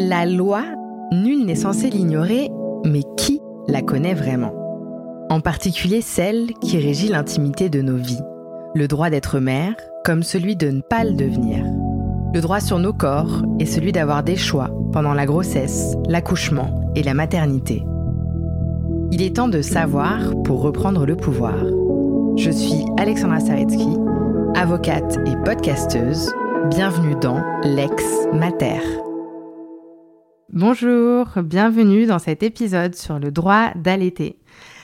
La loi, nul n'est censé l'ignorer, mais qui la connaît vraiment? En particulier celle qui régit l'intimité de nos vies. Le droit d'être mère, comme celui de ne pas le devenir. Le droit sur nos corps est celui d'avoir des choix pendant la grossesse, l'accouchement et la maternité. Il est temps de savoir pour reprendre le pouvoir. Je suis Alexandra Saretsky, avocate et podcasteuse. Bienvenue dans Lex Mater. Bonjour, bienvenue dans cet épisode sur le droit d'allaiter.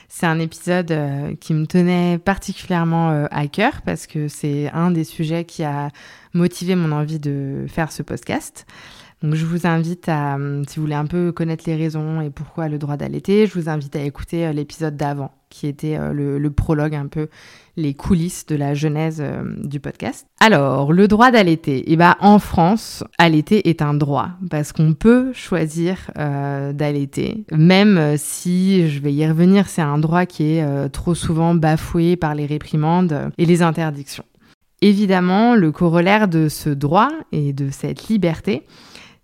C'est un épisode euh, qui me tenait particulièrement euh, à cœur parce que c'est un des sujets qui a motivé mon envie de faire ce podcast. Donc je vous invite à, si vous voulez un peu connaître les raisons et pourquoi le droit d'allaiter, je vous invite à écouter euh, l'épisode d'avant qui était euh, le, prologue, un peu les coulisses de la genèse euh, du podcast. Alors, le droit d'allaiter. Eh ben, en France, allaiter est un droit parce qu'on peut choisir euh, d'allaiter, même si, je vais y revenir, c'est un droit qui est trop souvent bafoué par les réprimandes et les interdictions. Évidemment, le corollaire de ce droit et de cette liberté,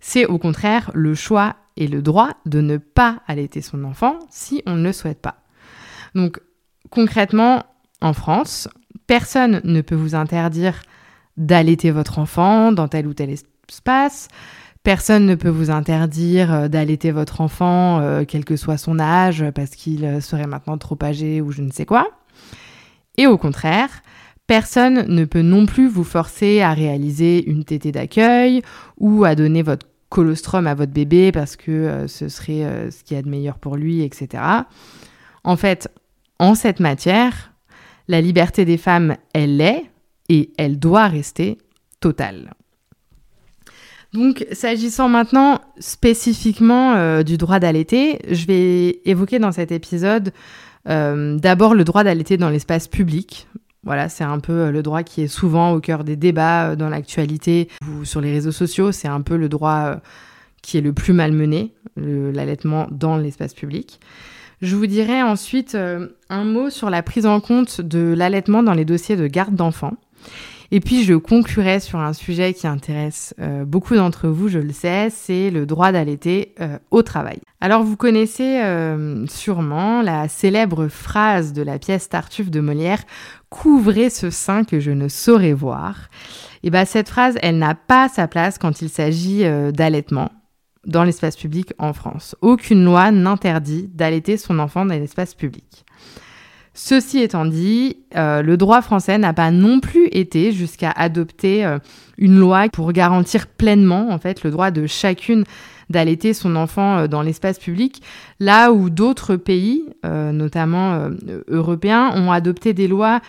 c'est au contraire le choix et le droit de ne pas allaiter son enfant si on ne le souhaite pas. Donc concrètement, en France, personne ne peut vous interdire d'allaiter votre enfant dans tel ou tel espace. Personne ne peut vous interdire euh, d'allaiter votre enfant, euh, quel que soit son âge, parce qu'il euh, serait maintenant trop âgé ou je ne sais quoi. Et au contraire, personne ne peut non plus vous forcer à réaliser une tétée d'accueil ou à donner votre colostrum à votre bébé parce que ce serait ce qu'il y de meilleur pour lui, etc. En fait, en cette matière, la liberté des femmes, elle est et elle doit rester totale. Donc, s'agissant maintenant spécifiquement euh, du droit d'allaiter, je vais évoquer dans cet épisode euh, d'abord le droit d'allaiter dans l'espace public. Voilà, c'est un peu euh, le droit qui est souvent au cœur des débats dans l'actualité ou sur les réseaux sociaux. C'est un peu le droit qui est le plus malmené, l'allaitement dans l'espace public. Je vous dirai ensuite euh, un mot sur la prise en compte de l'allaitement dans les dossiers de garde d'enfants. Et puis je conclurai sur un sujet qui intéresse euh, beaucoup d'entre vous, je le sais, c'est le droit d'allaiter euh, au travail. Alors vous connaissez sûrement la célèbre phrase de la pièce Tartuffe de Molière Couvrez ce sein que je ne saurais voir. Et bien cette phrase, elle n'a pas sa place quand il s'agit d'allaitement dans l'espace public en France. Aucune loi n'interdit d'allaiter son enfant dans l'espace public. Ceci étant dit, euh, le droit français n'a pas non plus été jusqu'à adopter euh, une loi pour garantir pleinement en fait le droit de chacune d'allaiter son enfant euh, dans l'espace public, là où d'autres pays, notamment européens, ont adopté des lois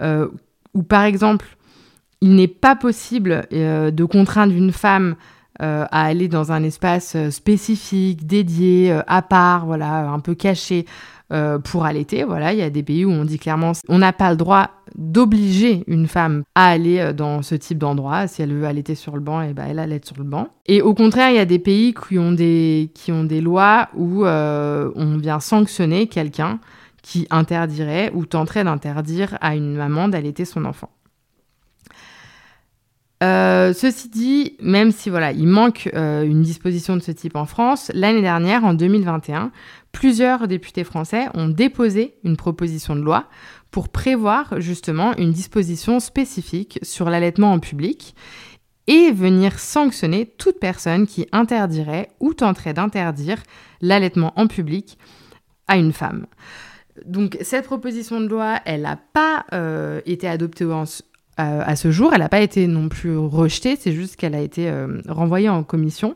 où par exemple il n'est pas possible de contraindre une femme euh, à aller dans un espace euh, spécifique, dédié, euh, à part, voilà, un peu caché pour allaiter. Voilà, il y a des pays où on dit clairement on n'a pas le droit d'obliger une femme à aller dans ce type d'endroit. Si elle veut allaiter sur le banc, et eh ben elle allaite sur le banc. Et au contraire, il y a des pays qui ont des, qui ont des lois où on vient sanctionner quelqu'un qui interdirait ou tenterait d'interdire à une maman d'allaiter son enfant. Euh, ceci dit, même si voilà, il manque euh, une disposition de ce type en France, l'année dernière, en 2021, plusieurs députés français ont déposé une proposition de loi pour prévoir justement une disposition spécifique sur l'allaitement en public et venir sanctionner toute personne qui interdirait ou tenterait d'interdire l'allaitement en public à une femme. Donc cette proposition de loi, elle n'a pas euh, été adoptée en, à, ce jour. Elle n'a pas été non plus rejetée, c'est juste qu'elle a été euh, renvoyée en commission.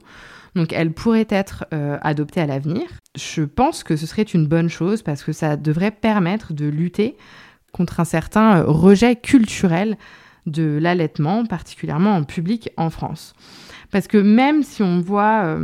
Donc elle pourrait être euh, adoptée à l'avenir. Je pense que ce serait une bonne chose parce que ça devrait permettre de lutter contre un certain euh, rejet culturel de l'allaitement, particulièrement en public en France. Parce que même si on voit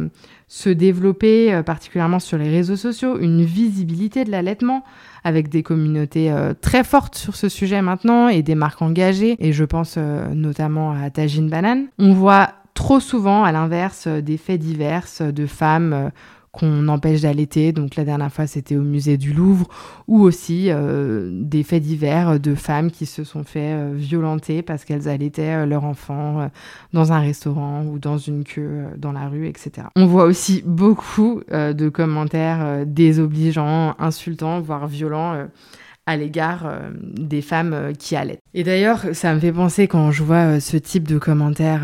se développer, particulièrement sur les réseaux sociaux, une visibilité de l'allaitement, avec des communautés euh, très fortes sur ce sujet maintenant et des marques engagées. Et je pense euh, notamment à Tajine Banane. On voit trop souvent, à l'inverse, euh, des faits divers de femmes qu'on empêche d'allaiter. Donc la dernière fois, c'était au musée du Louvre, ou aussi euh, des faits divers de femmes qui se sont fait euh, violenter parce qu'elles allaitaient euh, leur enfant dans un restaurant ou dans une queue dans la rue, etc. On voit aussi beaucoup de commentaires désobligeants, insultants, voire violents à l'égard euh, des femmes euh, qui allaitent. Et d'ailleurs, ça me fait penser quand je vois euh, ce type de commentaires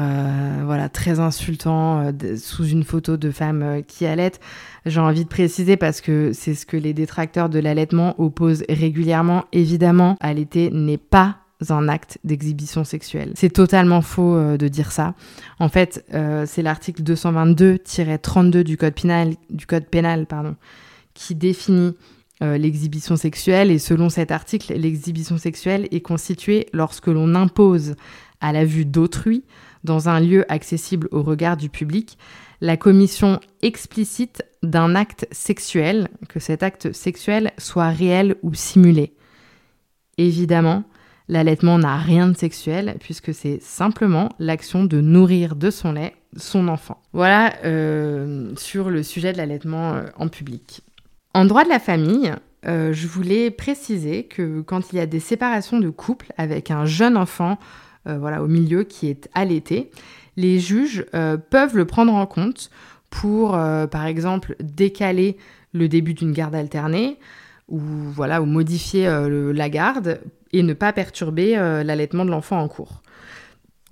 voilà, très insultants sous une photo de femmes qui allaitent, j'ai envie de préciser parce que c'est ce que les détracteurs de l'allaitement opposent régulièrement. Évidemment, allaiter n'est pas un acte d'exhibition sexuelle. C'est totalement faux de dire ça. En fait, c'est l'article 222-32 du code pénal, du code pénal pardon, qui définit euh, l'exhibition sexuelle. Et selon cet article, l'exhibition sexuelle est constituée lorsque l'on impose à la vue d'autrui, dans un lieu accessible au regard du public, la commission explicite d'un acte sexuel, que cet acte sexuel soit réel ou simulé. Évidemment, l'allaitement n'a rien de sexuel puisque c'est simplement l'action de nourrir de son lait son enfant. Voilà euh, sur le sujet de l'allaitement euh, en public. En droit de la famille, euh, je voulais préciser que quand il y a des séparations de couple avec un jeune enfant euh, voilà, au milieu qui est allaité, les juges euh, peuvent le prendre en compte pour, par exemple, décaler le début d'une garde alternée ou, voilà, ou modifier la garde et ne pas perturber l'allaitement de l'enfant en cours.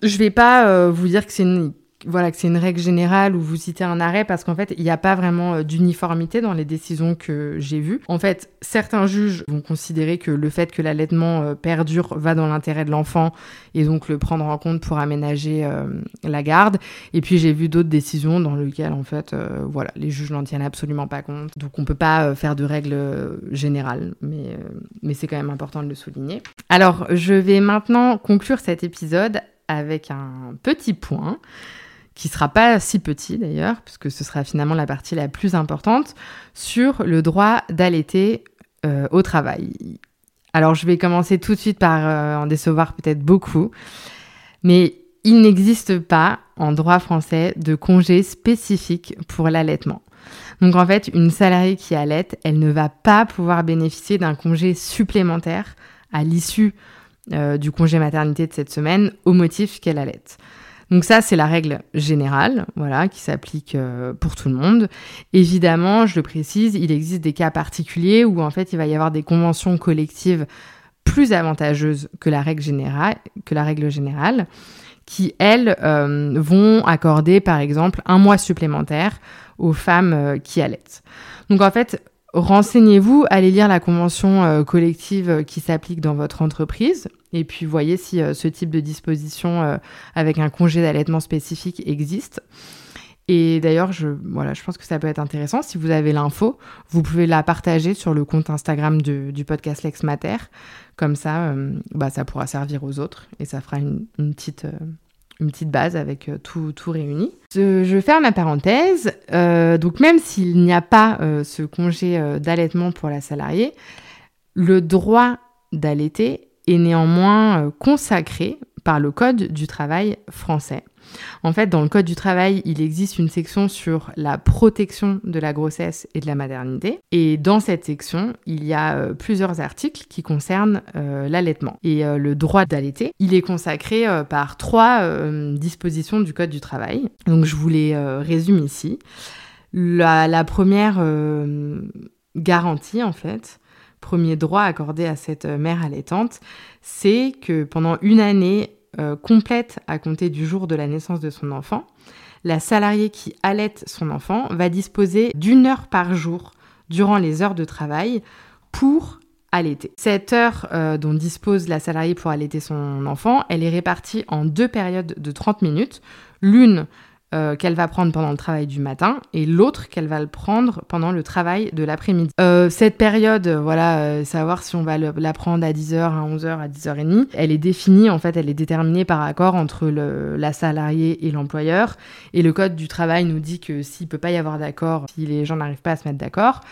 Je ne vais pas vous dire que c'est une voilà, que c'est une règle générale où vous citez un arrêt parce qu'en fait, il n'y a pas vraiment euh, d'uniformité dans les décisions que j'ai vues. En fait, certains juges vont considérer que le fait que l'allaitement euh, perdure va dans l'intérêt de l'enfant et donc le prendre en compte pour aménager euh, la garde. Et puis, j'ai vu d'autres décisions dans lesquelles, en fait, voilà, les juges n'en tiennent absolument pas compte. Donc, on ne peut pas faire de règles générales, mais, mais c'est quand même important de le souligner. Alors, je vais maintenant conclure cet épisode avec un petit point qui sera pas si petit d'ailleurs, puisque ce sera finalement la partie la plus importante, sur le droit d'allaiter euh, au travail. Alors je vais commencer tout de suite par euh, en décevoir peut-être beaucoup, mais il n'existe pas en droit français de congé spécifique pour l'allaitement. Donc en fait, une salariée qui allaite, elle ne va pas pouvoir bénéficier d'un congé supplémentaire à l'issue euh, du congé maternité de cette semaine au motif qu'elle allaite. Donc ça, c'est la règle générale, voilà, qui s'applique euh, pour tout le monde. Évidemment, je le précise, il existe des cas particuliers où en fait, il va y avoir des conventions collectives plus avantageuses que la règle générale, qui, elles, euh, vont accorder, par exemple, un mois supplémentaire aux femmes euh, qui allaitent. Donc en fait, Renseignez-vous, allez lire la convention collective qui s'applique dans votre entreprise et puis voyez si euh, ce type de disposition avec un congé d'allaitement spécifique existe. Et d'ailleurs, je, voilà, je pense que ça peut être intéressant. Si vous avez l'info, vous pouvez la partager sur le compte Instagram du podcast Lex Mater. Comme ça, bah, ça pourra servir aux autres et ça fera une, petite une petite base avec euh, tout, tout réuni. Je, ferme ma parenthèse. Euh, donc même s'il n'y a pas euh, ce congé d'allaitement pour la salariée, le droit d'allaiter néanmoins consacré par le Code du travail français. En fait, dans le Code du travail, il existe une section sur la protection de la grossesse et de la maternité. Et dans cette section, il y a euh, plusieurs articles qui concernent euh, l'allaitement. Et euh, le droit d'allaiter, il est consacré par trois dispositions du Code du travail. Donc je vous les résume ici. La première garantie, en fait, premier droit accordé à cette mère allaitante, c'est que pendant une année euh, complète à compter du jour de la naissance de son enfant, la salariée qui allaite son enfant va disposer d'une heure par jour durant les heures de travail pour allaiter. Cette heure euh, dont dispose la salariée pour allaiter son enfant, elle est répartie en deux périodes de 30 minutes, l'une euh, qu'elle va prendre pendant le travail du matin et l'autre qu'elle va le prendre pendant le travail de l'après-midi. Euh, cette période, voilà, euh, savoir si on va la prendre à 10h, à 11h, à 10h30, elle est définie, en fait, elle est déterminée par accord entre le, la salariée et l'employeur. Et le code du travail nous dit que s'il peut pas y avoir d'accord, si les gens n'arrivent pas à se mettre d'accord,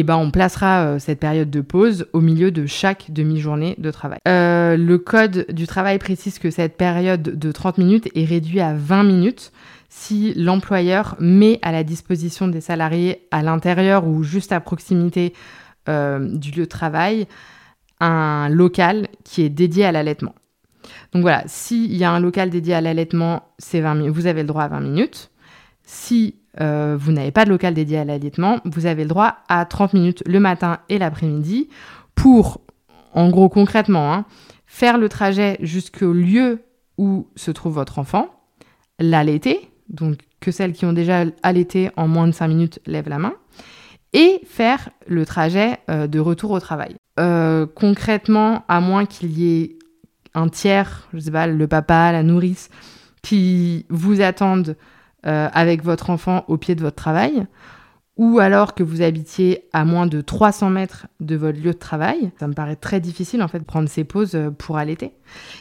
eh ben on placera cette période de pause au milieu de chaque demi-journée de travail. le code du travail précise que cette période de 30 minutes est réduite à 20 minutes si l'employeur met à la disposition des salariés à l'intérieur ou juste à proximité euh, du lieu de travail un local qui est dédié à l'allaitement. Donc voilà, s'il y a un local dédié à l'allaitement, c'est 20 vous avez le droit à 20 minutes. Si euh, vous n'avez pas de local dédié à l'allaitement, vous avez le droit à 30 minutes le matin et l'après-midi pour, en gros concrètement, hein, faire le trajet jusqu'au lieu où se trouve votre enfant, l'allaiter, donc que celles qui ont déjà allaité en moins de 5 minutes lèvent la main, et faire le trajet euh, de retour au travail. Euh, concrètement, à moins qu'il y ait un tiers, je sais pas, le papa, la nourrice, qui vous attendent euh, avec votre enfant au pied de votre travail, ou alors que vous habitiez à moins de 300 mètres de votre lieu de travail. Ça me paraît très difficile en fait de prendre ces pauses euh, pour allaiter.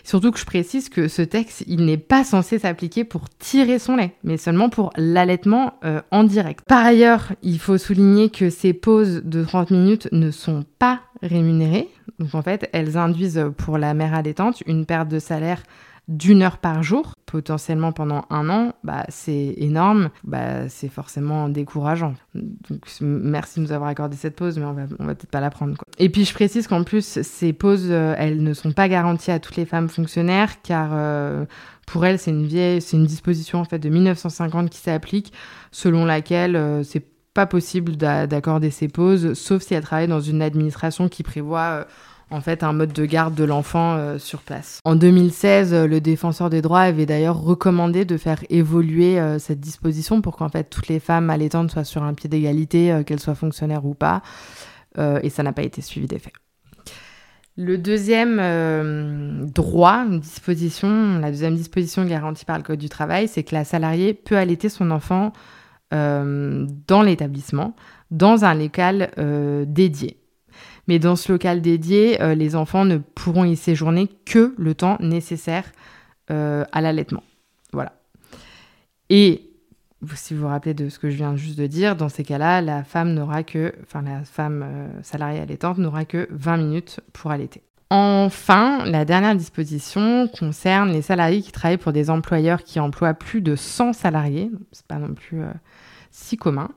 Surtout que je précise que ce texte, il n'est pas censé s'appliquer pour tirer son lait, mais seulement pour l'allaitement euh, en direct. Par ailleurs, il faut souligner que ces pauses de 30 minutes ne sont pas rémunérées. Donc en fait, elles induisent pour la mère allaitante une perte de salaire d'une heure par jour, potentiellement pendant un an, bah, c'est énorme, bah, c'est forcément décourageant. Donc, merci de nous avoir accordé cette pause, mais on va, on va peut-être pas la prendre. Quoi. Et puis je précise qu'en plus, ces pauses, euh, elles ne sont pas garanties à toutes les femmes fonctionnaires, car euh, pour elles, c'est une vieille, c'est une disposition en fait de 1950 qui s'applique, selon laquelle euh, c'est pas possible d'accorder ces pauses, sauf si elles travaillent dans une administration qui prévoit en fait un mode de garde de l'enfant euh, sur place. En 2016, euh, le défenseur des droits avait d'ailleurs recommandé de faire évoluer euh, cette disposition pour qu'en fait toutes les femmes allaitantes soient sur un pied d'égalité, qu'elles soient fonctionnaires ou pas, et ça n'a pas été suivi des faits. Le deuxième droit, disposition, la deuxième disposition garantie par le Code du travail, c'est que la salariée peut allaiter son enfant dans l'établissement, dans un local dédié. Mais dans ce local dédié, euh, les enfants ne pourront y séjourner que le temps nécessaire euh, à l'allaitement. Voilà. Et si vous vous rappelez de ce que je viens juste de dire, dans ces cas-là, la femme n'aura que, enfin la femme euh, salariée allaitante n'aura que 20 minutes pour allaiter. Enfin, la dernière disposition concerne les salariés qui travaillent pour des employeurs qui emploient plus de 100 salariés. C'est pas non plus si commun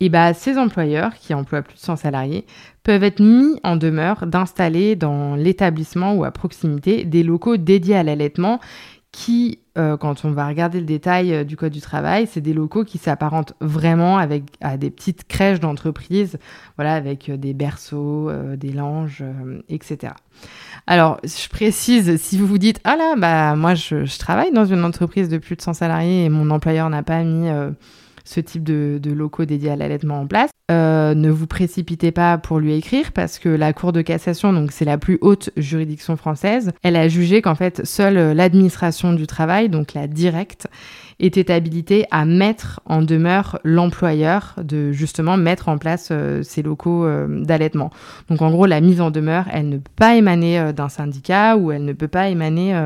et bah, ces employeurs, qui emploient plus de 100 salariés, peuvent être mis en demeure d'installer dans l'établissement ou à proximité des locaux dédiés à l'allaitement qui, euh, quand on va regarder le détail euh, du Code du travail, c'est des locaux qui s'apparentent vraiment à des petites crèches d'entreprise, voilà, avec euh, des berceaux, des langes, etc. Alors, je précise, si vous vous dites, ah là, bah, moi, je, travaille dans une entreprise de plus de 100 salariés et mon employeur n'a pas mis ce type de, locaux dédiés à l'allaitement en place. Euh, ne vous précipitez pas pour lui écrire parce que la Cour de cassation, donc c'est la plus haute juridiction française, elle a jugé qu'en fait seule l'administration du travail, donc la directe, était habilitée à mettre en demeure l'employeur de justement mettre en place euh, ces locaux euh, d'allaitement. Donc en gros, la mise en demeure, elle ne peut pas émaner d'un syndicat ou elle ne peut pas émaner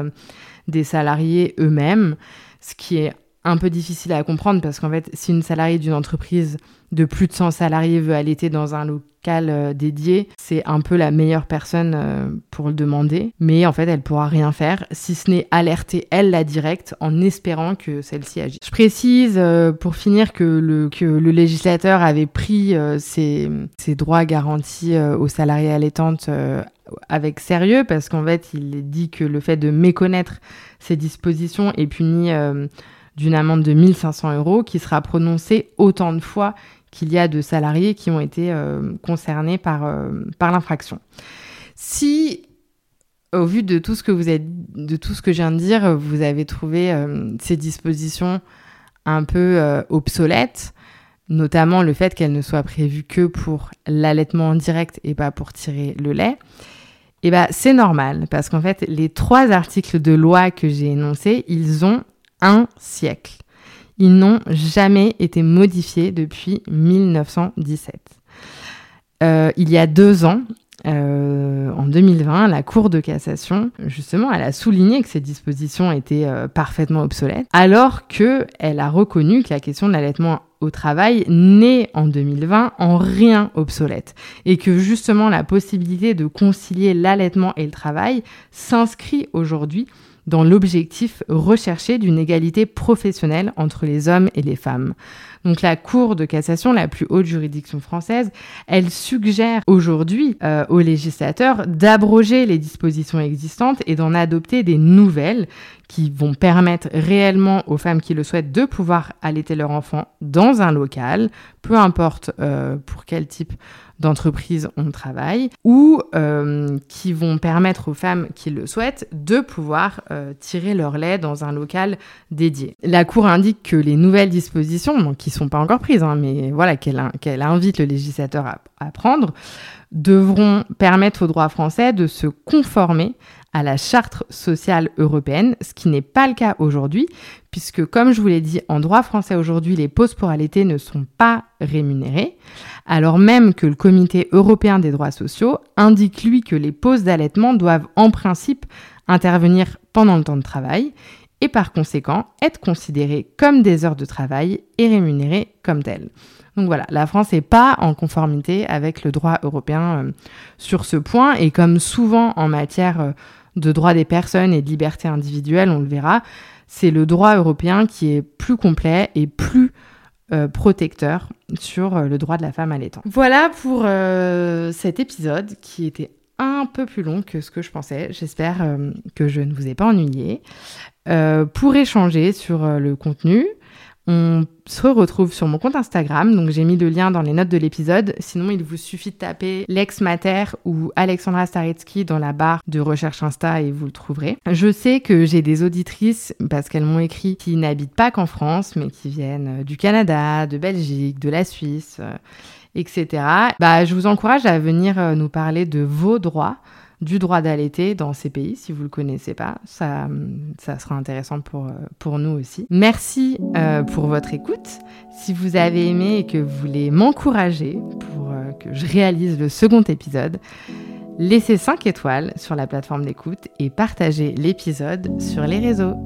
des salariés eux-mêmes, ce qui est un peu difficile à comprendre parce qu'en fait, si une salariée d'une entreprise de plus de 100 salariés veut allaiter dans un local euh, dédié, c'est un peu la meilleure personne euh, pour le demander. Mais en fait, elle pourra rien faire si ce n'est alerter elle la directe en espérant que celle-ci agisse. Je précise euh, pour finir que le, que législateur avait pris ses, ses, droits garantis aux salariés allaitantes avec sérieux parce qu'en fait, il dit que le fait de méconnaître ces dispositions est puni d'une amende de 1500 euros qui sera prononcée autant de fois qu'il y a de salariés qui ont été euh, concernés par, euh, par l'infraction. Si, au vu de tout ce que vous êtes, de tout ce que je viens de dire, vous avez trouvé euh, ces dispositions un peu obsolètes, notamment le fait qu'elles ne soient prévues que pour l'allaitement en direct et pas pour tirer le lait, eh ben, c'est normal, parce qu'en fait, les trois articles de loi que j'ai énoncés, ils ont un siècle. Ils n'ont jamais été modifiés depuis 1917. Euh, il y a deux ans, euh, en 2020, la Cour de cassation, justement, elle a souligné que ces dispositions étaient euh, parfaitement obsolètes, alors qu'elle a reconnu que la question de l'allaitement au travail n'est en 2020 en rien obsolète, et que justement la possibilité de concilier l'allaitement et le travail s'inscrit aujourd'hui dans l'objectif recherché d'une égalité professionnelle entre les hommes et les femmes. Donc la Cour de cassation, la plus haute juridiction française, elle suggère aujourd'hui euh, aux législateurs d'abroger les dispositions existantes et d'en adopter des nouvelles qui vont permettre réellement aux femmes qui le souhaitent de pouvoir allaiter leur enfant dans un local, peu importe euh, pour quel type d'entreprise on travaille, ou euh, qui vont permettre aux femmes qui le souhaitent de pouvoir euh, tirer leur lait dans un local dédié. La Cour indique que les nouvelles dispositions, qui sont pas encore prises, hein, mais voilà qu'elle invite le législateur à, à prendre, devront permettre au droit français de se conformer à la charte sociale européenne, ce qui n'est pas le cas aujourd'hui, puisque comme je vous l'ai dit, en droit français aujourd'hui, les pauses pour allaiter ne sont pas rémunérées, alors même que le Comité européen des droits sociaux indique lui que les pauses d'allaitement doivent en principe intervenir pendant le temps de travail et par conséquent être considérées comme des heures de travail et rémunérées comme telles. Donc voilà, la France n'est pas en conformité avec le droit européen euh, sur ce point et comme souvent en matière euh, de droit des personnes et de liberté individuelle, on le verra, c'est le droit européen qui est plus complet et plus euh, protecteur sur euh, le droit de la femme à l'étang. Voilà pour euh, cet épisode qui était un peu plus long que ce que je pensais. J'espère que je ne vous ai pas ennuyé. pour échanger sur le contenu, on se retrouve sur mon compte Instagram, donc j'ai mis le lien dans les notes de l'épisode. Sinon, il vous suffit de taper Lex Mater ou Alexandra Staretsky dans la barre de recherche Insta et vous le trouverez. Je sais que j'ai des auditrices, parce qu'elles m'ont écrit, qui n'habitent pas qu'en France, mais qui viennent euh, du Canada, de Belgique, de la Suisse, euh, etc. Bah, je vous encourage à venir euh, nous parler de vos droits du droit d'allaiter dans ces pays, si vous ne le connaissez pas. Ça, ça sera intéressant pour, pour nous aussi. Merci euh, pour votre écoute. Si vous avez aimé et que vous voulez m'encourager pour euh, que je réalise le second épisode, laissez 5 étoiles sur la plateforme d'écoute et partagez l'épisode sur les réseaux.